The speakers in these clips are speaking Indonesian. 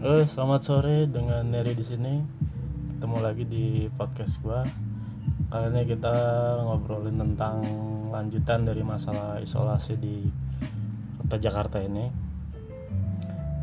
Eh, selamat sore dengan Neri di sini. Ketemu lagi di podcast gua. Kali ini kita ngobrolin tentang lanjutan dari masalah isolasi di kota Jakarta ini.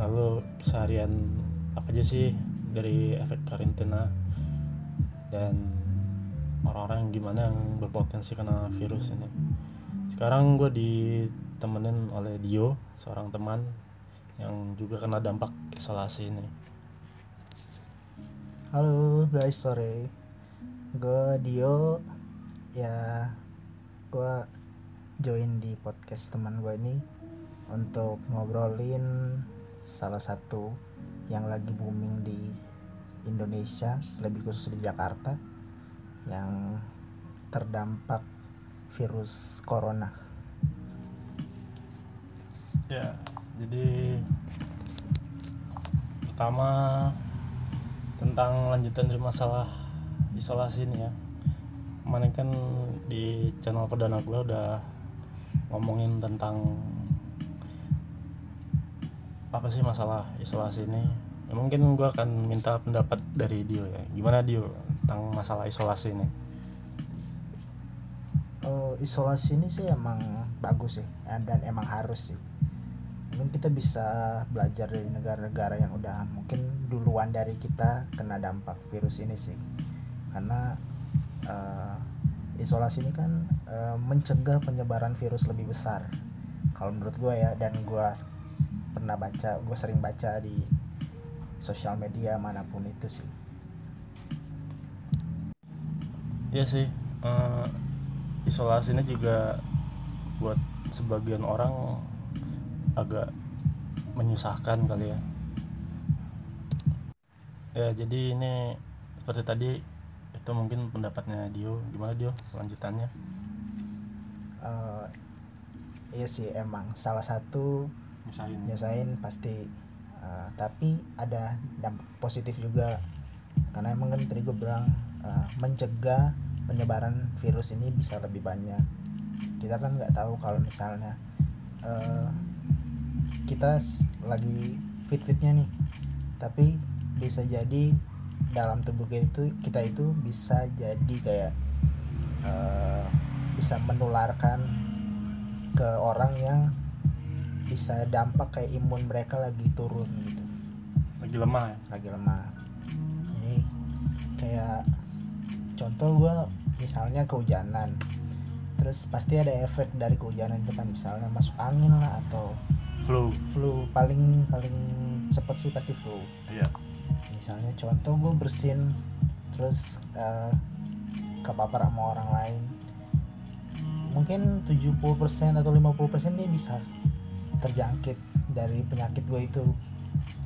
Lalu keseharian apa aja sih dari efek karantina dan orang-orang gimana yang berpotensi kena virus ini. Sekarang gue ditemenin oleh Dio, seorang teman yang juga kena dampak isolasi ini. Halo guys, sore. Gue Dio. Ya, gue join di podcast teman gue ini untuk ngobrolin salah satu yang lagi booming di Indonesia, lebih khusus di Jakarta, yang terdampak virus corona. Ya, jadi pertama tentang lanjutan dari masalah isolasi ini ya. Kemarin kan di channel perdana gue udah ngomongin tentang apa sih masalah isolasi ini. Ya, mungkin gue akan minta pendapat dari Dio ya. Gimana Dio tentang masalah isolasi ini? Oh, isolasi ini sih emang bagus sih dan emang harus sih mungkin kita bisa belajar dari negara-negara yang udah mungkin duluan dari kita kena dampak virus ini sih. Karena uh, isolasi ini kan uh, mencegah penyebaran virus lebih besar. Kalau menurut gue ya dan gue pernah baca gue sering baca di sosial media mana pun itu sih. Iya sih, uh, isolasi ini juga buat sebagian orang agak menyusahkan kali ya. Ya jadi ini seperti tadi itu mungkin pendapatnya Dio. Gimana Dio lanjutannya? Uh, iya sih emang salah satu Nyusahin. pasti uh, tapi ada dampak positif juga karena emang kan tadi gue bilang uh, mencegah penyebaran virus ini bisa lebih banyak kita kan nggak tahu kalau misalnya uh, kita lagi fit-fitnya nih. Tapi bisa jadi dalam tubuh kita itu kita itu bisa jadi kayak uh, bisa menularkan ke orang yang bisa dampak kayak imun mereka lagi turun gitu. Lagi lemah ya? lagi lemah. Ini kayak contoh gue misalnya kehujanan. Terus pasti ada efek dari kehujanan itu kan misalnya masuk angin lah atau Flu. flu paling paling cepet sih pasti flu Iya. misalnya contoh gue bersin terus uh, kepapar sama orang lain mungkin 70% atau 50% dia bisa terjangkit dari penyakit gue itu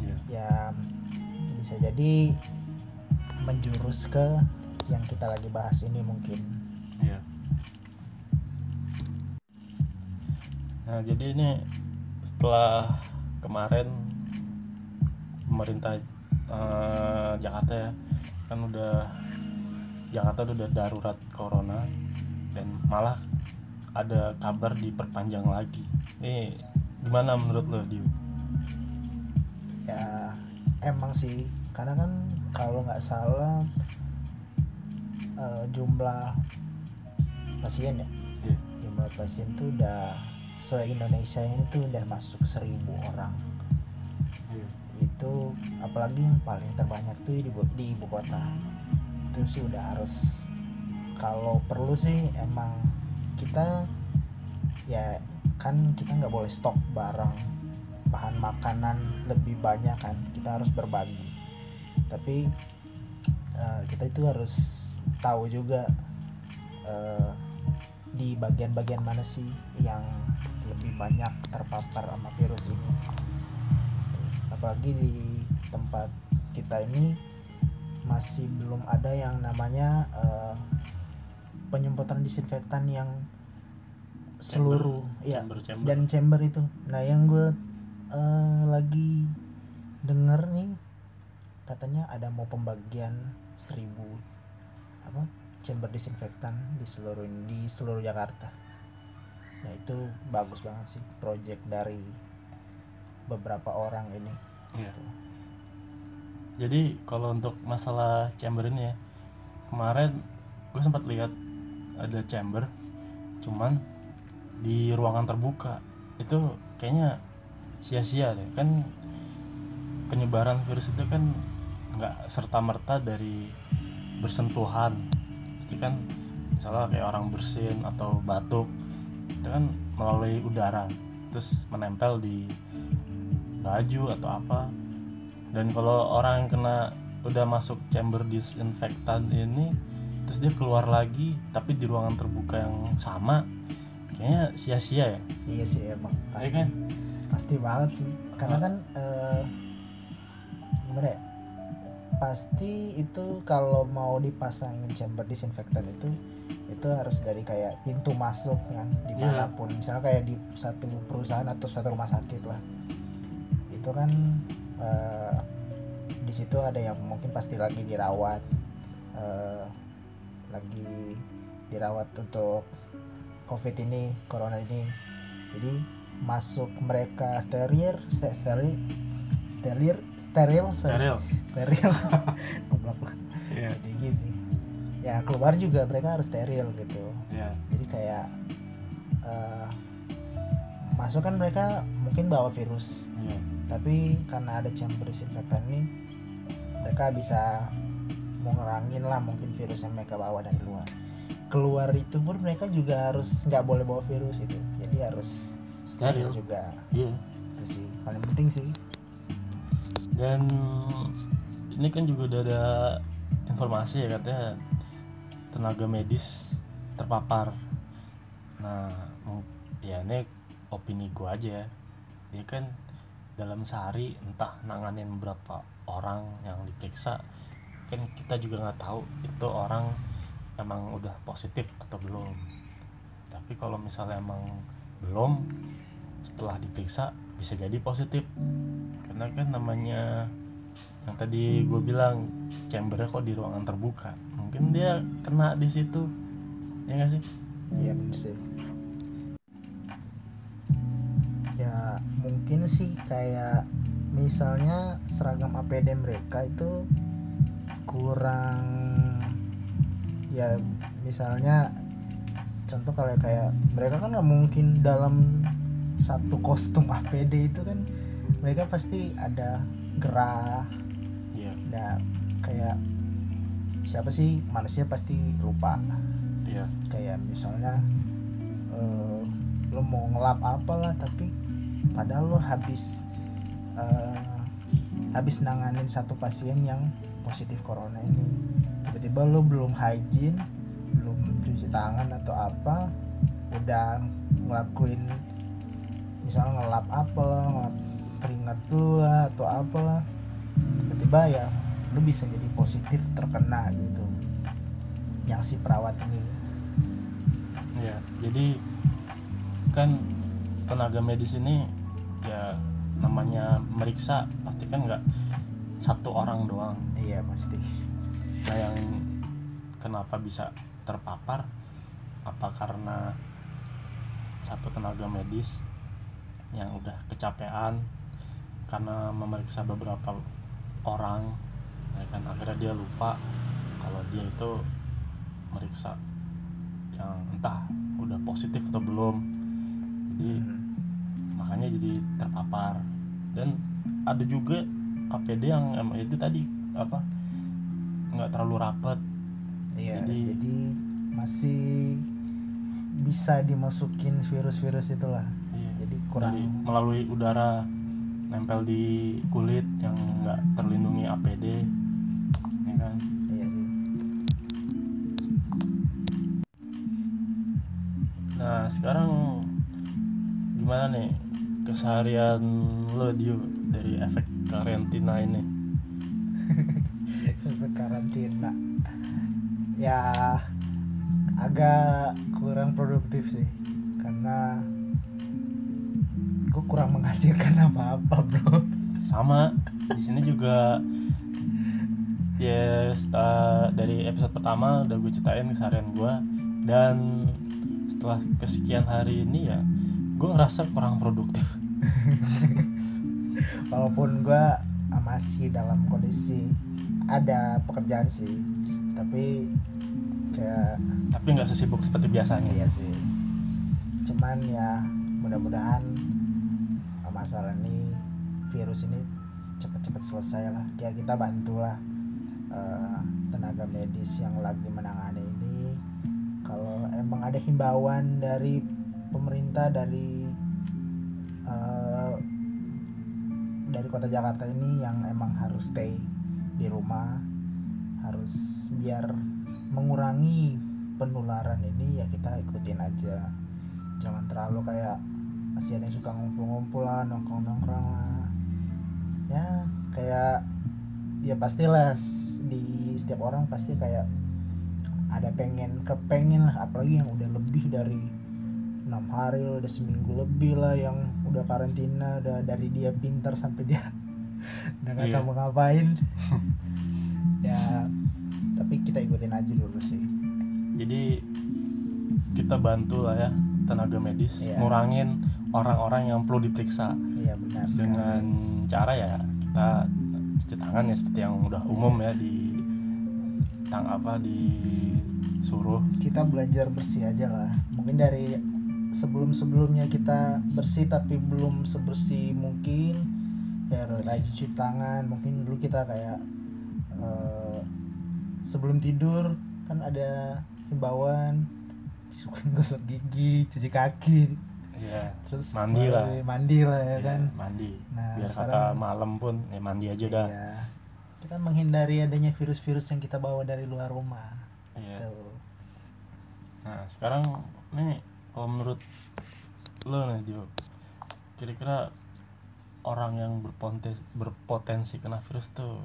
Iya. ya bisa jadi menjurus ke yang kita lagi bahas ini mungkin Iya. Nah, jadi ini setelah kemarin pemerintah eh, Jakarta ya kan udah Jakarta udah darurat corona dan malah ada kabar diperpanjang lagi. Ini gimana menurut lo, Dio? ya emang sih karena kan kalau nggak salah eh, jumlah pasien ya Iya. jumlah pasien tuh udah se Indonesia ini tuh udah masuk seribu orang. Itu apalagi yang paling terbanyak tuh di, di ibu kota. Itu sih udah harus kalau perlu sih emang kita ya kan kita nggak boleh stok barang bahan makanan lebih banyak kan kita harus berbagi. Tapi eh, kita itu harus tahu juga eh, di bagian-bagian mana sih yang lebih banyak terpapar sama virus ini? Apalagi di tempat kita ini masih belum ada yang namanya eh, penyemprotan disinfektan yang seluruh. Ya Chamber, chamber. dan chamber itu. Nah yang gue eh, lagi denger nih katanya ada mau pembagian seribu apa chamber disinfektan di seluruh di seluruh Jakarta. Nah itu bagus banget sih project dari beberapa orang ini. Iya. gitu. jadi kalau untuk masalah chamber ini ya kemarin gue sempat lihat ada chamber cuman di ruangan terbuka. Itu kayaknya sia-sia deh. Kan penyebaran virus itu kan nggak serta merta dari bersentuhan kan misalnya kayak orang bersin atau batuk itu kan melalui udara terus menempel di baju atau apa. Dan kalau orang kena udah masuk chamber disinfektan ini terus dia keluar lagi tapi di ruangan terbuka yang sama kayaknya sia-sia ya. Iya sih emang Iya pasti kan? pasti. Banget sih. Karena Ah. kan eh, gimana ya pasti itu kalau mau dipasangin chamber disinfektan itu itu harus dari kayak pintu masuk kan di mana pun. Misalnya kayak di satu perusahaan atau satu rumah sakit lah. Itu kan eh, di situ ada yang mungkin pasti lagi dirawat eh, lagi dirawat untuk covid ini corona ini. Jadi masuk mereka steril ste- steril steril steril steril. Steril. Iya. Jadi gini ya keluar juga mereka harus steril gitu. Iya. Jadi kayak eh, masuk kan mereka mungkin bawa virus. Iya. Tapi karena ada chamber disinfektan ini mereka bisa mengurangi lah mungkin virus yang mereka bawa dari luar. Keluar itu pun mereka juga harus nggak boleh bawa virus itu. Jadi harus steril. juga. Iya. Itu sih paling penting sih dan ini kan juga udah ada informasi ya katanya tenaga medis terpapar. Nah ya ini opini gua aja ya. Dia kan dalam sehari entah nanganin berapa orang yang diperiksa. Kan kita juga nggak tahu itu orang emang udah positif atau belum. Tapi kalau misalnya emang belum setelah diperiksa bisa jadi positif. Karena kan namanya yang tadi gue bilang chambernya kok di ruangan terbuka. Mungkin dia kena di situ. Ya nggak sih? Iya bener sih. Ya mungkin sih kayak misalnya seragam APD mereka itu kurang ya misalnya contoh kalau kayak mereka kan nggak mungkin dalam satu kostum APD itu kan mereka pasti ada gerah ada kayak siapa sih manusia pasti lupa. Iya. Kayak misalnya eh, lo mau ngelap apalah tapi padahal lo habis eh, habis nanganin satu pasien yang positif corona ini. Tiba-tiba lo belum hygiene belum cuci tangan atau apa udah ngelakuin misalnya ngelap apalah ngelap keringat lu lah atau apalah tiba-tiba ya lu bisa jadi positif terkena gitu yang si perawat ini. Iya jadi kan tenaga medis ini ya namanya meriksa pasti kan nggak satu orang doang. Iya pasti. Nah yang kenapa bisa terpapar? Apa karena satu tenaga medis yang udah kecapean karena memeriksa beberapa orang ya kan? Akhirnya dia lupa kalau dia itu meriksa yang entah udah positif atau belum. Jadi makanya jadi terpapar. Dan ada juga APD yang emang itu tadi apa nggak terlalu rapat iya Jadi- jadi, masih bisa dimasukin virus-virus itulah kurang. Dari- melalui udara nempel di kulit yang nggak terlindungi APD ya kan? Iya sih. Nah sekarang gimana nih keseharian lo Dio dari efek karantina ini? Efek karantina. Ya agak kurang produktif sih karena gue kurang menghasilkan apa-apa bro. Sama. Di sini juga ya setelah dari episode pertama udah gue ceritain keseharian gue dan setelah kesekian hari ini ya gue ngerasa kurang produktif. Walaupun gue masih dalam kondisi ada pekerjaan sih tapi kayak tapi nggak sesibuk seperti biasanya. Iya sih. Cuman ya mudah-mudahan masalah ini virus ini cepat-cepat selesai lah. Ya kita bantulah uh, tenaga medis yang lagi menangani ini. Kalau emang ada himbauan dari pemerintah dari uh, dari kota Jakarta ini yang emang harus stay di rumah harus biar mengurangi penularan ini ya kita ikutin aja. Jangan terlalu kayak masih ada yang suka ngumpul-ngumpul lah nongkrong-nongkrong lah. Ya kayak ya pastilah di setiap orang pasti kayak ada pengen kepengen lah. Apalagi yang udah lebih dari enam hari loh, udah seminggu lebih lah yang udah karantina udah dari dia pintar sampai dia udah nggak Iya. tahu mau ngapain. Ya tapi kita ikutin aja dulu sih. Jadi kita bantu lah ya tenaga medis Iya. ngurangin orang-orang yang perlu diperiksa. Iya benar sekali. Dengan cara ya kita cuci tangan ya seperti yang udah umum ya di tang apa disuruh. Kita belajar bersih aja lah. Mungkin dari sebelum sebelumnya kita bersih tapi belum sebersih mungkin ya rajin cuci tangan. Mungkin dulu kita kayak eh, sebelum tidur kan ada himbauan gosok gigi cuci kaki ya terus Mandi lah. mandi lah ya ya, kan mandi Nah, biar kata sekarang- malam pun ya mandi aja dah Iya. kita menghindari adanya virus-virus yang kita bawa dari luar rumah Iya. Tuh. Nah sekarang nih kalau menurut lo nih Dio, kira-kira orang yang berpotensi berpotensi kena virus tuh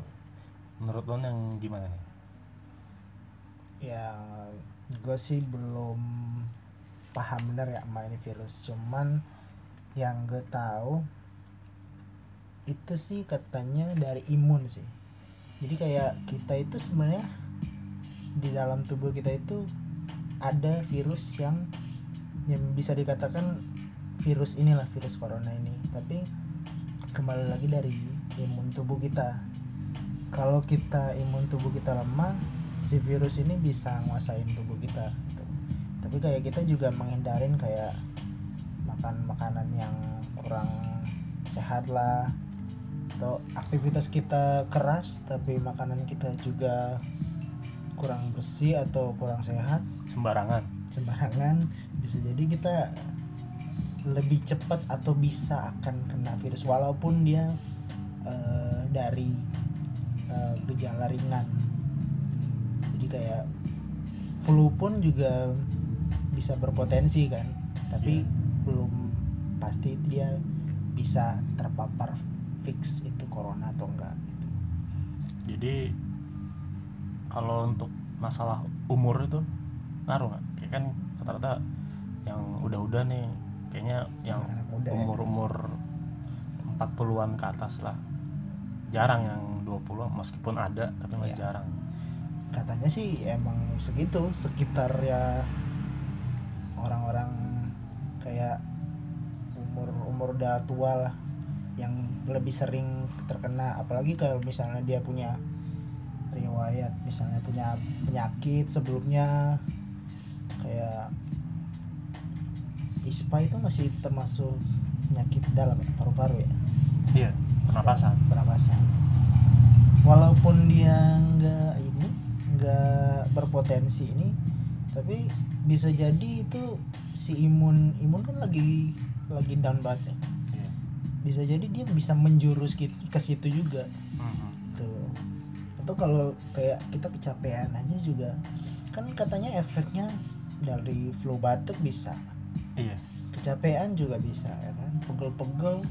menurut lo yang gimana nih? ya gue sih belum paham bener ya sama ini virus. Cuman yang gue tahu itu sih katanya dari imun sih. Jadi kayak kita itu sebenarnya di dalam tubuh kita itu ada virus yang yang bisa dikatakan virus inilah virus corona ini. Tapi kembali lagi dari imun tubuh kita. Kalau kita imun tubuh kita lemah si virus ini bisa nguasain tubuh kita gitu. tapi kayak kita juga menghindarin kayak makan makanan yang kurang sehat lah atau aktivitas kita keras tapi makanan kita juga kurang bersih atau kurang sehat Sembarangan. sembarangan bisa jadi kita lebih cepat atau bisa akan kena virus walaupun dia eh, dari eh, gejala ringan kayak flu pun juga bisa berpotensi kan tapi belum pasti dia bisa terpapar fix itu corona atau enggak gitu. Jadi kalau untuk masalah umur itu ngaruh nggak? Kayak kan rata-rata yang udah-udah nih kayaknya yang ya. umur-umur 40-an ke atas lah. Jarang yang 20 meskipun ada tapi masih Iya. jarang. Katanya sih emang segitu sekitar ya orang-orang kayak umur umur udah tua lah yang lebih sering terkena. Apalagi kalau misalnya dia punya riwayat misalnya punya penyakit sebelumnya kayak ispa itu masih termasuk penyakit dalam ya paru-paru ya? Iya, pernapasan. pernapasan. Walaupun dia nggak nggak berpotensi ini tapi bisa jadi itu si imun imun kan lagi lagi down banget ya. Iya. bisa jadi dia bisa menjurus ke situ juga Mhm. tuh atau kalau kayak kita kecapean aja juga kan katanya efeknya dari flu batuk bisa Iya. kecapean juga bisa ya kan pegel-pegel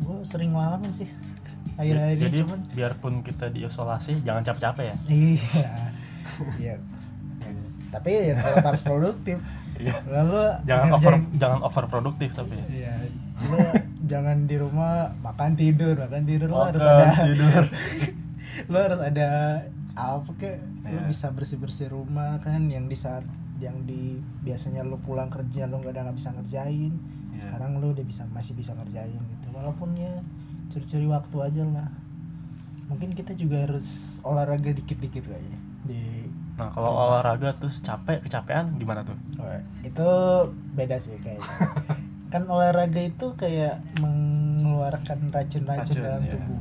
gue sering ngalamin sih akhir-akhir Jadi cuman biarpun kita diisolasi jangan capek-capek ya. iya iya tapi ya tetap harus produktif Iya. lalu Jangan over jangan over produktif tapi ya. iya lu jangan di rumah makan tidur makan tidur lu harus ada tidur. lu harus ada apa kek lu Iya. bisa bersih bersih rumah kan yang di saat yang di biasanya lu pulang kerja lu nggak ada nggak bisa ngerjain Iya. sekarang lu udah bisa masih bisa ngerjain gitu walaupun ya curi-curi waktu aja lah. Mungkin kita juga harus olahraga dikit-dikit kayaknya di nah kalau olahraga terus capek kecapean gimana tuh? Oh, itu beda sih kayaknya. Kan olahraga itu kayak mengeluarkan racun-racun Racun, dalam iya. tubuh.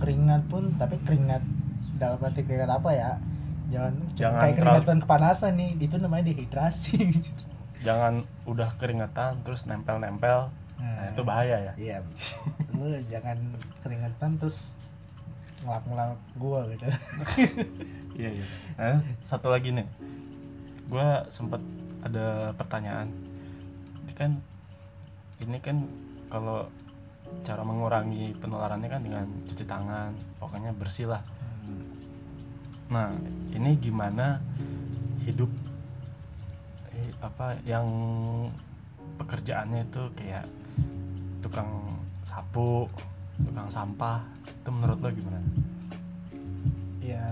Keringat pun tapi keringat dalam arti keringat apa ya? Jangan, Jangan kayak keringatan kepanasan nih itu namanya dehidrasi. Jangan udah keringetan terus nempel-nempel. Nah, itu bahaya ya. Iya lu jangan keringatan terus ngelap-ngelap gua gitu. Iya iya. Nah satu lagi nih. Gue sempat ada pertanyaan. Ini kan ini kan kalau cara mengurangi penularannya kan dengan cuci tangan pokoknya bersih lah. Nah ini gimana hidup eh, apa yang pekerjaannya itu kayak tukang sapu tukang sampah. Itu menurut lo gimana? Ya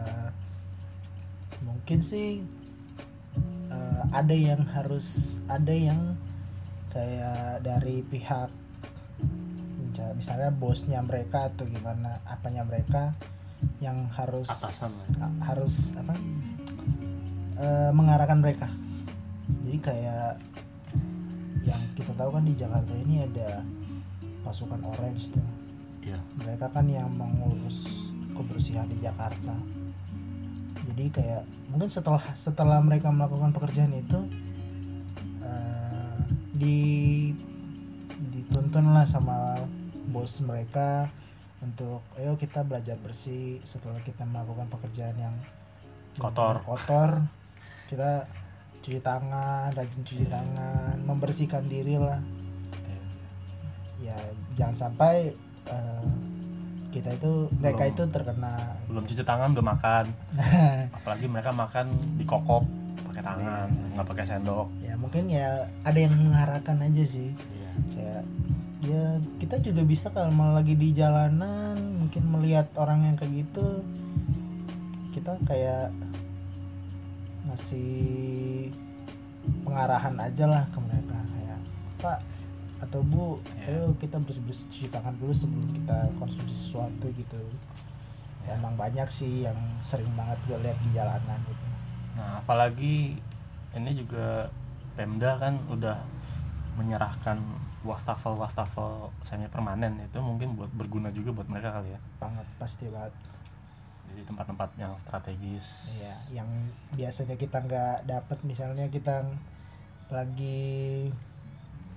mungkin sih eh, ada yang harus ada yang kayak dari pihak misal- misalnya bosnya mereka atau gimana apanya mereka yang harus Atasan harus apa? Eh, mengarahkan mereka. Jadi kayak yang kita tahu kan di Jakarta ini ada pasukan orange tuh iya mereka kan yang mengurus kebersihan di Jakarta jadi kayak mungkin setelah setelah mereka melakukan pekerjaan itu eh, di dituntun lah sama bos mereka untuk ayo kita belajar bersih setelah kita melakukan pekerjaan yang Kotor. kotor kita cuci tangan rajin cuci tangan membersihkan diri lah. Ya jangan sampai eh, kita itu mereka Belum. itu terkena. Belum cuci tangan udah makan. Apalagi mereka makan di kokop pakai tangan nggak pakai sendok. Ya mungkin ya ada yang mengarahkan aja sih. Iya. Kayak ya kita juga bisa kalau mau lagi di jalanan mungkin melihat orang yang kayak gitu. Kita kayak ngasih pengarahan aja lah ke mereka. Kayak pak atau bu Ya. ayo kita bersih bersih cuci tangan dulu sebelum kita konsumsi sesuatu gitu. Ya. emang banyak sih yang sering banget gue lihat di jalanan gitu. Nah apalagi ini juga Pemda kan udah menyerahkan wastafel wastafel semi permanen itu mungkin buat berguna juga buat mereka kali ya. Banget pasti banget. Jadi tempat-tempat yang strategis. Iya, yang biasanya kita nggak dapat misalnya kita lagi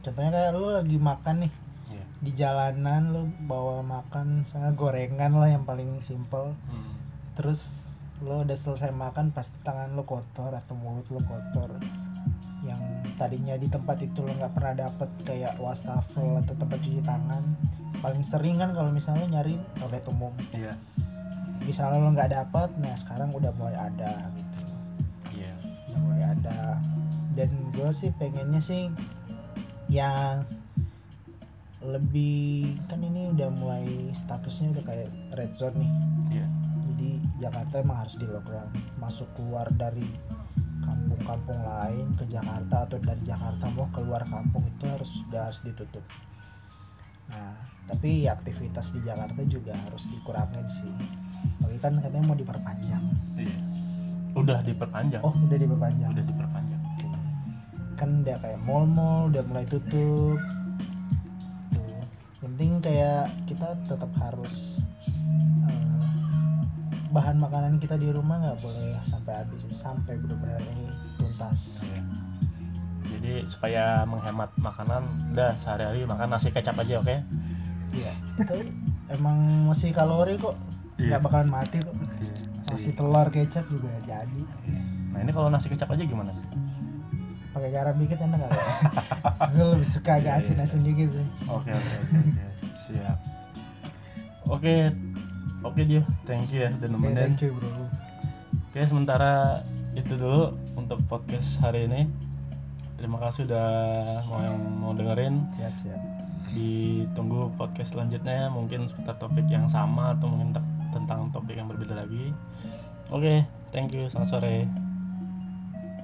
contohnya kayak lu lagi makan nih Iya. di jalanan lu bawa makan misalnya gorengan lah yang paling simple. Hmm. terus lu udah selesai makan pasti tangan lu kotor atau mulut lu kotor yang tadinya di tempat itu lu nggak pernah dapet kayak wastafel atau tempat cuci tangan paling sering kan kalau misalnya nyari toilet umum. Iya. Misalnya lu nggak dapat nah sekarang udah mulai ada gitu. Iya. Udah mulai ada. Dan gue sih pengennya sih yang lebih kan ini udah mulai statusnya udah kayak red zone nih. Iya. Jadi Jakarta emang harus di lockdown. Masuk keluar dari kampung-kampung lain ke Jakarta atau dari Jakarta mau keluar kampung itu harus sudah harus ditutup. Nah tapi aktivitas di Jakarta juga harus dikurangin sih. Tapi kan katanya mau diperpanjang. Iya. Udah diperpanjang? Oh udah diperpanjang. Udah diperpanjang. Kan udah kayak mall-mall udah mulai tutup. Tuh yang penting kayak kita tetap harus eh, bahan makanan kita di rumah nggak boleh sampai habis sampai benar-benar ini tuntas. Iya. jadi supaya menghemat makanan udah sehari-hari makan nasi kecap aja oke? Iya itu emang masih kalori kok Iya. nggak bakalan mati kok. Masih telur kecap juga jadi. Nah ini kalau nasi kecap aja gimana pakai garam dikit enak gak gue lebih suka agak Iya, iya, asin-asin dikit sih Oke oke oke oke. siap. Oke oke dia, thank you ya udah Oke, nemenin. thank you bro Oke sementara itu dulu untuk podcast hari ini. Terima kasih udah mau yang mau dengerin. siap siap Ditunggu podcast selanjutnya mungkin seputar topik yang sama atau mungkin te- tentang topik yang berbeda lagi. Oke, thank you. Selamat sore.